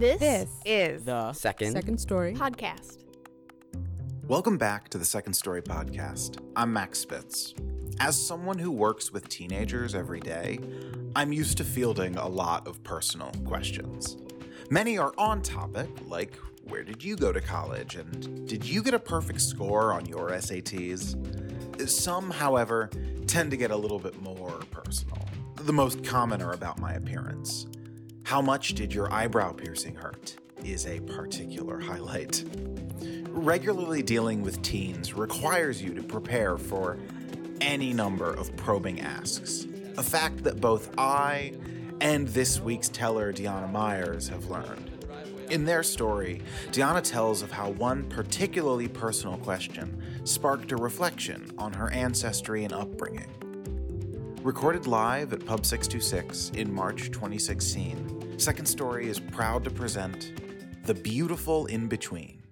This, This is The Second. second story. podcast. Welcome back to the Second Story Podcast. I'm Max Spitz. As someone who works with teenagers every day, I'm used to fielding a lot of personal questions. Many are on topic, like where did you go to college and did you get a perfect score on your SATs? Some, however, tend to get a little bit more personal. The most common are about my appearance. How much did your eyebrow piercing hurt? Is a particular highlight. Regularly dealing with teens requires you to prepare for any number of probing asks. A fact that both I and this week's teller, Deanna Myers, have learned. In their story, Deanna tells of how one particularly personal question sparked a reflection on her ancestry and upbringing. Recorded live at Pub 626 in March 2016, Second Story is proud to present The Beautiful In Between.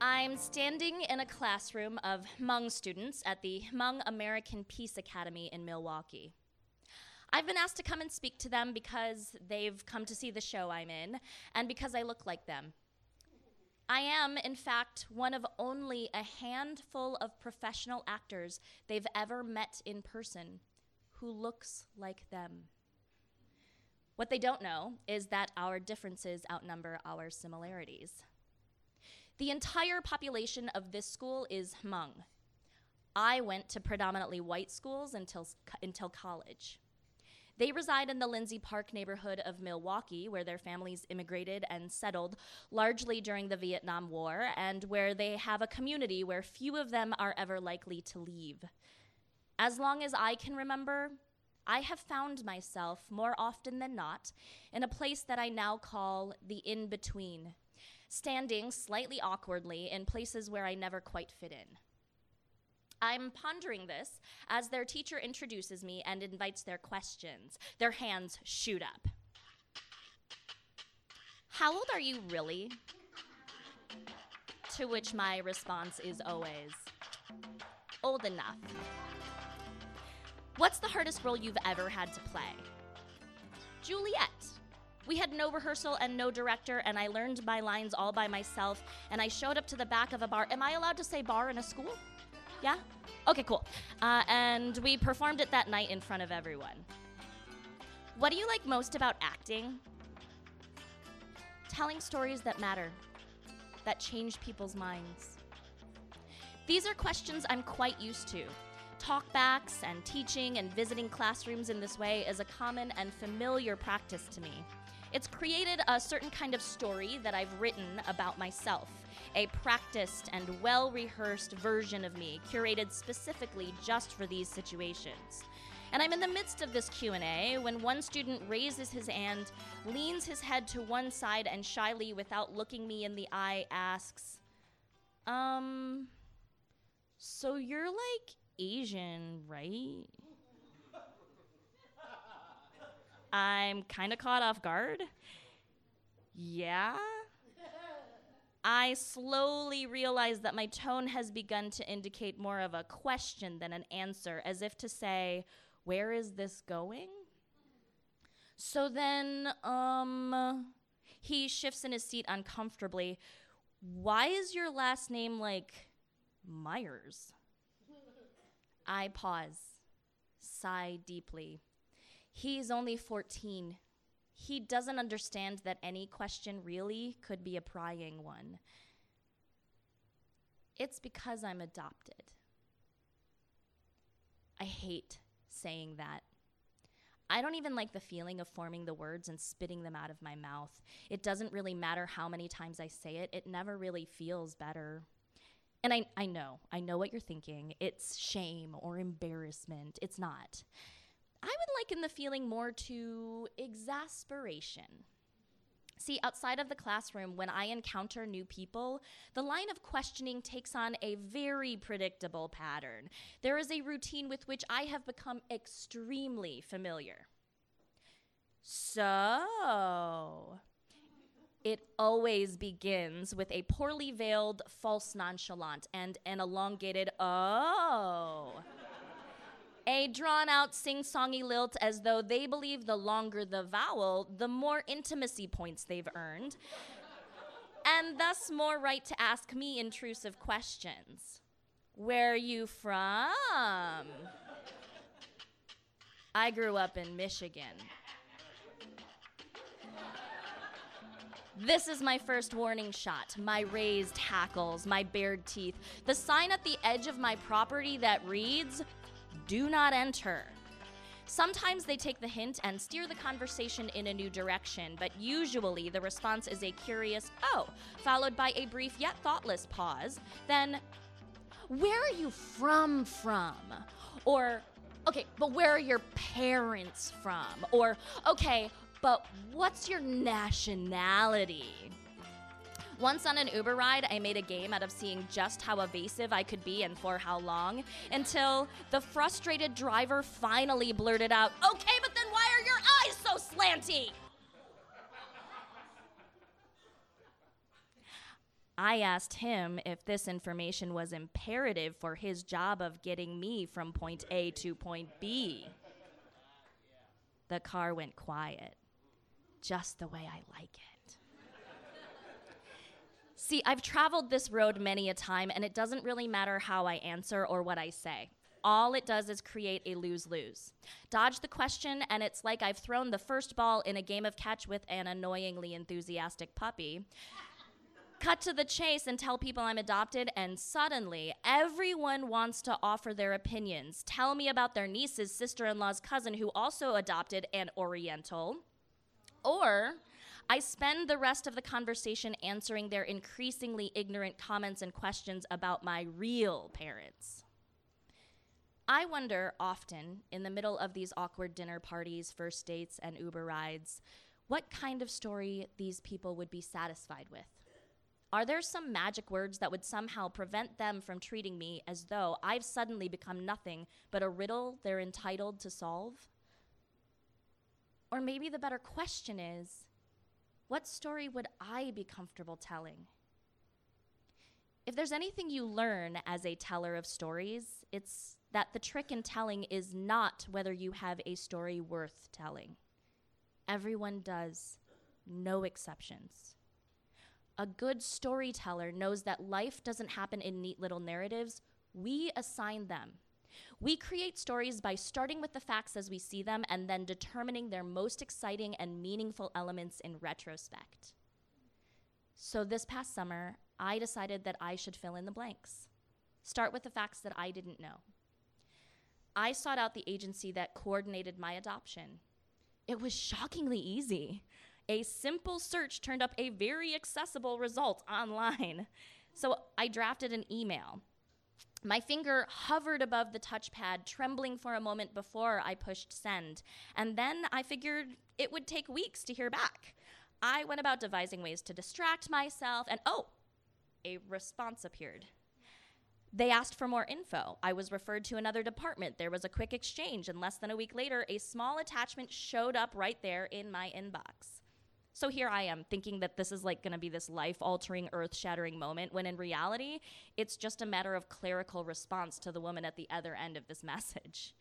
I'm standing in a classroom of Hmong students at the Hmong American Peace Academy in Milwaukee. I've been asked to come and speak to them because they've come to see the show I'm in and because I look like them. I am, in fact, one of only a handful of professional actors they've ever met in person who looks like them. What they don't know is that our differences outnumber our similarities. The entire population of this school is Hmong. I went to predominantly white schools until, until college. They reside in the Lindsay Park neighborhood of Milwaukee, where their families immigrated and settled largely during the Vietnam War, and where they have a community where few of them are ever likely to leave. As long as I can remember, I have found myself, more often than not, in a place that I now call the in between, standing slightly awkwardly in places where I never quite fit in. I'm pondering this as their teacher introduces me and invites their questions. Their hands shoot up. How old are you really? To which my response is always old enough. What's the hardest role you've ever had to play? Juliet. We had no rehearsal and no director, and I learned my lines all by myself, and I showed up to the back of a bar. Am I allowed to say bar in a school? Yeah? Okay, cool. Uh, and we performed it that night in front of everyone. What do you like most about acting? Telling stories that matter, that change people's minds. These are questions I'm quite used to. Talkbacks and teaching and visiting classrooms in this way is a common and familiar practice to me. It's created a certain kind of story that I've written about myself, a practiced and well rehearsed version of me, curated specifically just for these situations. And I'm in the midst of this Q&A when one student raises his hand, leans his head to one side and shyly without looking me in the eye asks, "Um so you're like Asian, right?" I'm kind of caught off guard. Yeah? I slowly realize that my tone has begun to indicate more of a question than an answer, as if to say, Where is this going? So then, um, he shifts in his seat uncomfortably. Why is your last name like Myers? I pause, sigh deeply. He's only 14. He doesn't understand that any question really could be a prying one. It's because I'm adopted. I hate saying that. I don't even like the feeling of forming the words and spitting them out of my mouth. It doesn't really matter how many times I say it, it never really feels better. And I, I know, I know what you're thinking. It's shame or embarrassment. It's not. I would liken the feeling more to exasperation. See, outside of the classroom, when I encounter new people, the line of questioning takes on a very predictable pattern. There is a routine with which I have become extremely familiar. So, it always begins with a poorly veiled false nonchalant and an elongated, oh. A drawn out sing songy lilt as though they believe the longer the vowel, the more intimacy points they've earned, and thus more right to ask me intrusive questions. Where are you from? I grew up in Michigan. This is my first warning shot. My raised hackles, my bared teeth, the sign at the edge of my property that reads, Do not enter. Sometimes they take the hint and steer the conversation in a new direction, but usually the response is a curious, oh, followed by a brief yet thoughtless pause. Then, where are you from from? Or, okay, but where are your parents from? Or, okay, but what's your nationality? Once on an Uber ride, I made a game out of seeing just how evasive I could be and for how long, until the frustrated driver finally blurted out, Okay, but then why are your eyes so slanty? I asked him if this information was imperative for his job of getting me from point A to point B. The car went quiet just the way I like it. See, I've traveled this road many a time, and it doesn't really matter how I answer or what I say. All it does is create a lose lose. Dodge the question, and it's like I've thrown the first ball in a game of catch with an annoyingly enthusiastic puppy. Cut to the chase and tell people I'm adopted, and suddenly everyone wants to offer their opinions. Tell me about their niece's sister in law's cousin who also adopted an Oriental. Or I spend the rest of the conversation answering their increasingly ignorant comments and questions about my real parents. I wonder often, in the middle of these awkward dinner parties, first dates, and Uber rides, what kind of story these people would be satisfied with. Are there some magic words that would somehow prevent them from treating me as though I've suddenly become nothing but a riddle they're entitled to solve? Or maybe the better question is what story would I be comfortable telling? If there's anything you learn as a teller of stories, it's that the trick in telling is not whether you have a story worth telling. Everyone does, no exceptions. A good storyteller knows that life doesn't happen in neat little narratives, we assign them. We create stories by starting with the facts as we see them and then determining their most exciting and meaningful elements in retrospect. So this past summer, I decided that I should fill in the blanks. Start with the facts that I didn't know. I sought out the agency that coordinated my adoption. It was shockingly easy. A simple search turned up a very accessible result online. So I drafted an email my finger hovered above the touchpad, trembling for a moment before I pushed send. And then I figured it would take weeks to hear back. I went about devising ways to distract myself, and oh, a response appeared. They asked for more info. I was referred to another department. There was a quick exchange, and less than a week later, a small attachment showed up right there in my inbox. So here I am thinking that this is like going to be this life altering, earth shattering moment, when in reality, it's just a matter of clerical response to the woman at the other end of this message.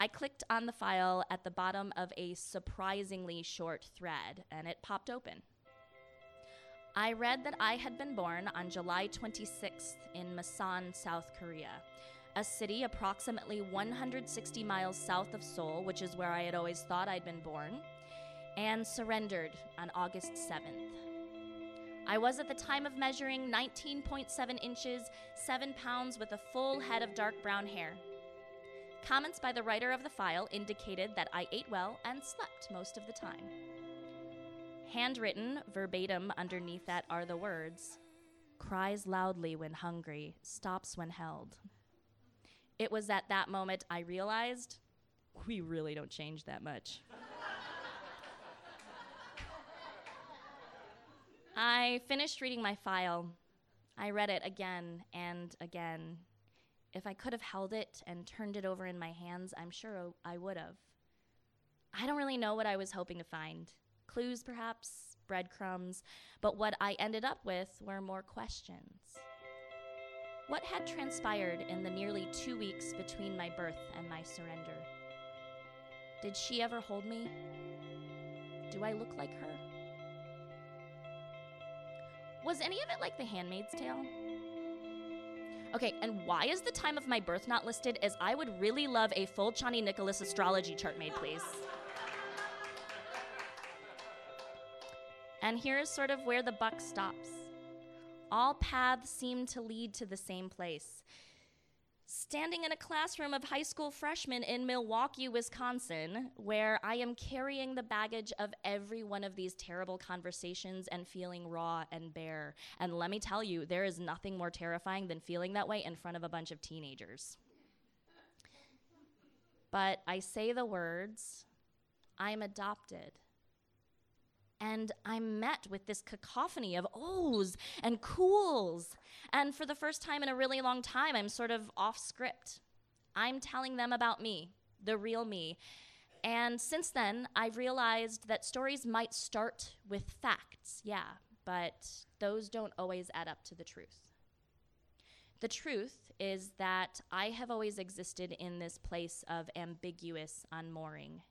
I clicked on the file at the bottom of a surprisingly short thread, and it popped open. I read that I had been born on July 26th in Masan, South Korea, a city approximately 160 miles south of Seoul, which is where I had always thought I'd been born and surrendered on August 7th. I was at the time of measuring 19.7 inches, 7 pounds, with a full head of dark brown hair. Comments by the writer of the file indicated that I ate well and slept most of the time. Handwritten verbatim underneath that are the words cries loudly when hungry, stops when held. It was at that moment I realized we really don't change that much. I finished reading my file. I read it again and again. If I could have held it and turned it over in my hands, I'm sure I would have. I don't really know what I was hoping to find. Clues, perhaps, breadcrumbs, but what I ended up with were more questions. What had transpired in the nearly two weeks between my birth and my surrender? Did she ever hold me? Do I look like her? Was any of it like The Handmaid's Tale? Okay, and why is the time of my birth not listed? As I would really love a full Chani Nicholas astrology chart made, please. And here's sort of where the buck stops. All paths seem to lead to the same place. Standing in a classroom of high school freshmen in Milwaukee, Wisconsin, where I am carrying the baggage of every one of these terrible conversations and feeling raw and bare. And let me tell you, there is nothing more terrifying than feeling that way in front of a bunch of teenagers. But I say the words, I'm adopted. And I'm met with this cacophony of ohs and cools. And for the first time in a really long time, I'm sort of off script. I'm telling them about me, the real me. And since then, I've realized that stories might start with facts, yeah, but those don't always add up to the truth. The truth is that I have always existed in this place of ambiguous unmooring.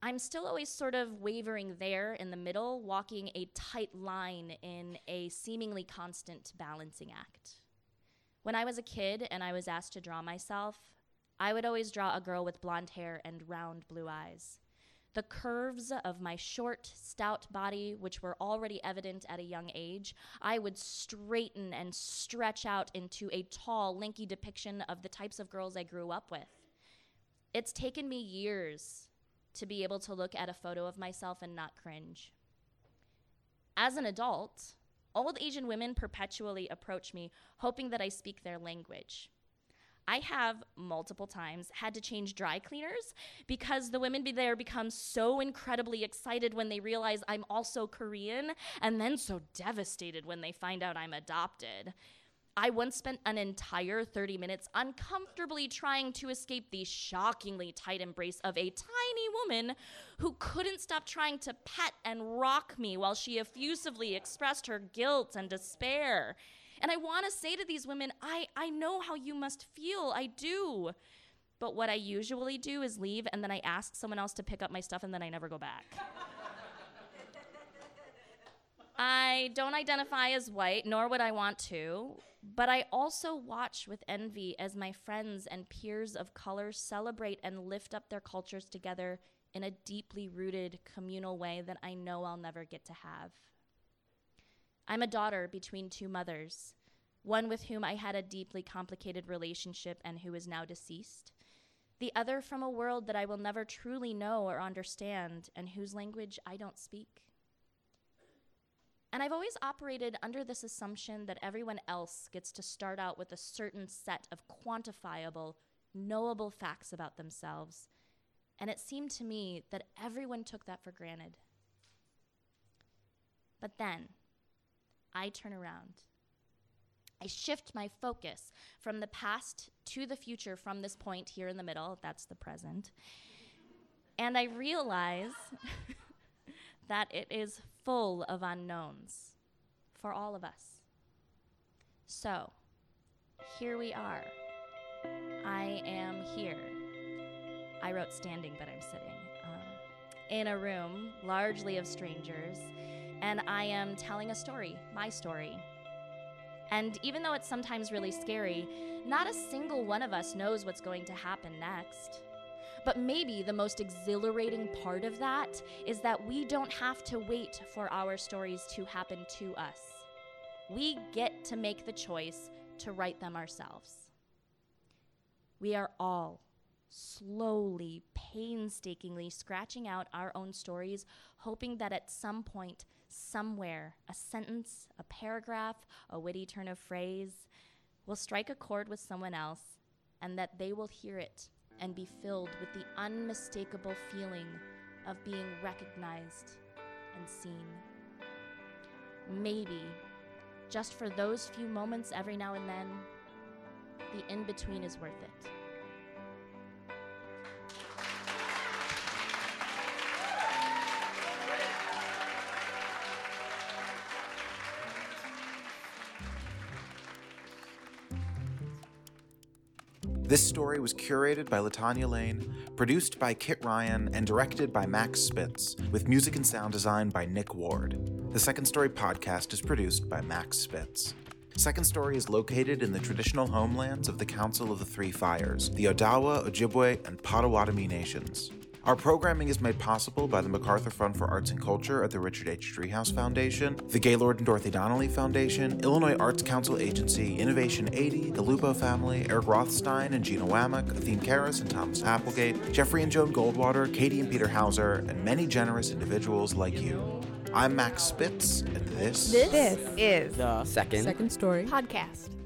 I'm still always sort of wavering there in the middle, walking a tight line in a seemingly constant balancing act. When I was a kid and I was asked to draw myself, I would always draw a girl with blonde hair and round blue eyes. The curves of my short, stout body, which were already evident at a young age, I would straighten and stretch out into a tall, lanky depiction of the types of girls I grew up with. It's taken me years to be able to look at a photo of myself and not cringe. As an adult, old Asian women perpetually approach me, hoping that I speak their language. I have multiple times had to change dry cleaners because the women there become so incredibly excited when they realize I'm also Korean and then so devastated when they find out I'm adopted. I once spent an entire 30 minutes uncomfortably trying to escape the shockingly tight embrace of a tiny woman who couldn't stop trying to pet and rock me while she effusively expressed her guilt and despair. And I want to say to these women, I, I know how you must feel. I do. But what I usually do is leave and then I ask someone else to pick up my stuff and then I never go back. I don't identify as white, nor would I want to. But I also watch with envy as my friends and peers of color celebrate and lift up their cultures together in a deeply rooted communal way that I know I'll never get to have. I'm a daughter between two mothers, one with whom I had a deeply complicated relationship and who is now deceased, the other from a world that I will never truly know or understand and whose language I don't speak. And I've always operated under this assumption that everyone else gets to start out with a certain set of quantifiable, knowable facts about themselves. And it seemed to me that everyone took that for granted. But then, I turn around. I shift my focus from the past to the future from this point here in the middle, that's the present. And I realize that it is full of unknowns for all of us. So, here we are. I am here. I wrote standing, but I'm sitting. Um, in a room largely of strangers, and I am telling a story, my story. And even though it's sometimes really scary, not a single one of us knows what's going to happen next. But maybe the most exhilarating part of that is that we don't have to wait for our stories to happen to us. We get to make the choice to write them ourselves. We are all slowly, painstakingly scratching out our own stories, hoping that at some point, somewhere, a sentence, a paragraph, a witty turn of phrase will strike a chord with someone else and that they will hear it and be filled with the unmistakable feeling of being recognized and seen. Maybe, just for those few moments every now and then, the in between is worth it. This story was curated by Latanya Lane, produced by Kit Ryan, and directed by Max Spitz, with music and sound design by Nick Ward. The Second Story podcast is produced by Max Spitz. Second Story is located in the traditional homelands of the Council of the Three Fires, the Odawa, Ojibwe, and Potawatomi nations. Our programming is made possible by the MacArthur Fund for Arts and Culture at the Richard H. Driehaus Foundation, the Gaylord and Dorothy Donnelley Foundation, Illinois Arts Council Agency, Innovation 80, the Lupo family, Eric Rothstein and Gina Wamick, Athene Karras and Thomas Applegate, Jeffrey and Joan Goldwater, Katie and Peter Hauser, and many generous individuals like you. I'm Max Spitz, and this, This, This is the Second. second story podcast.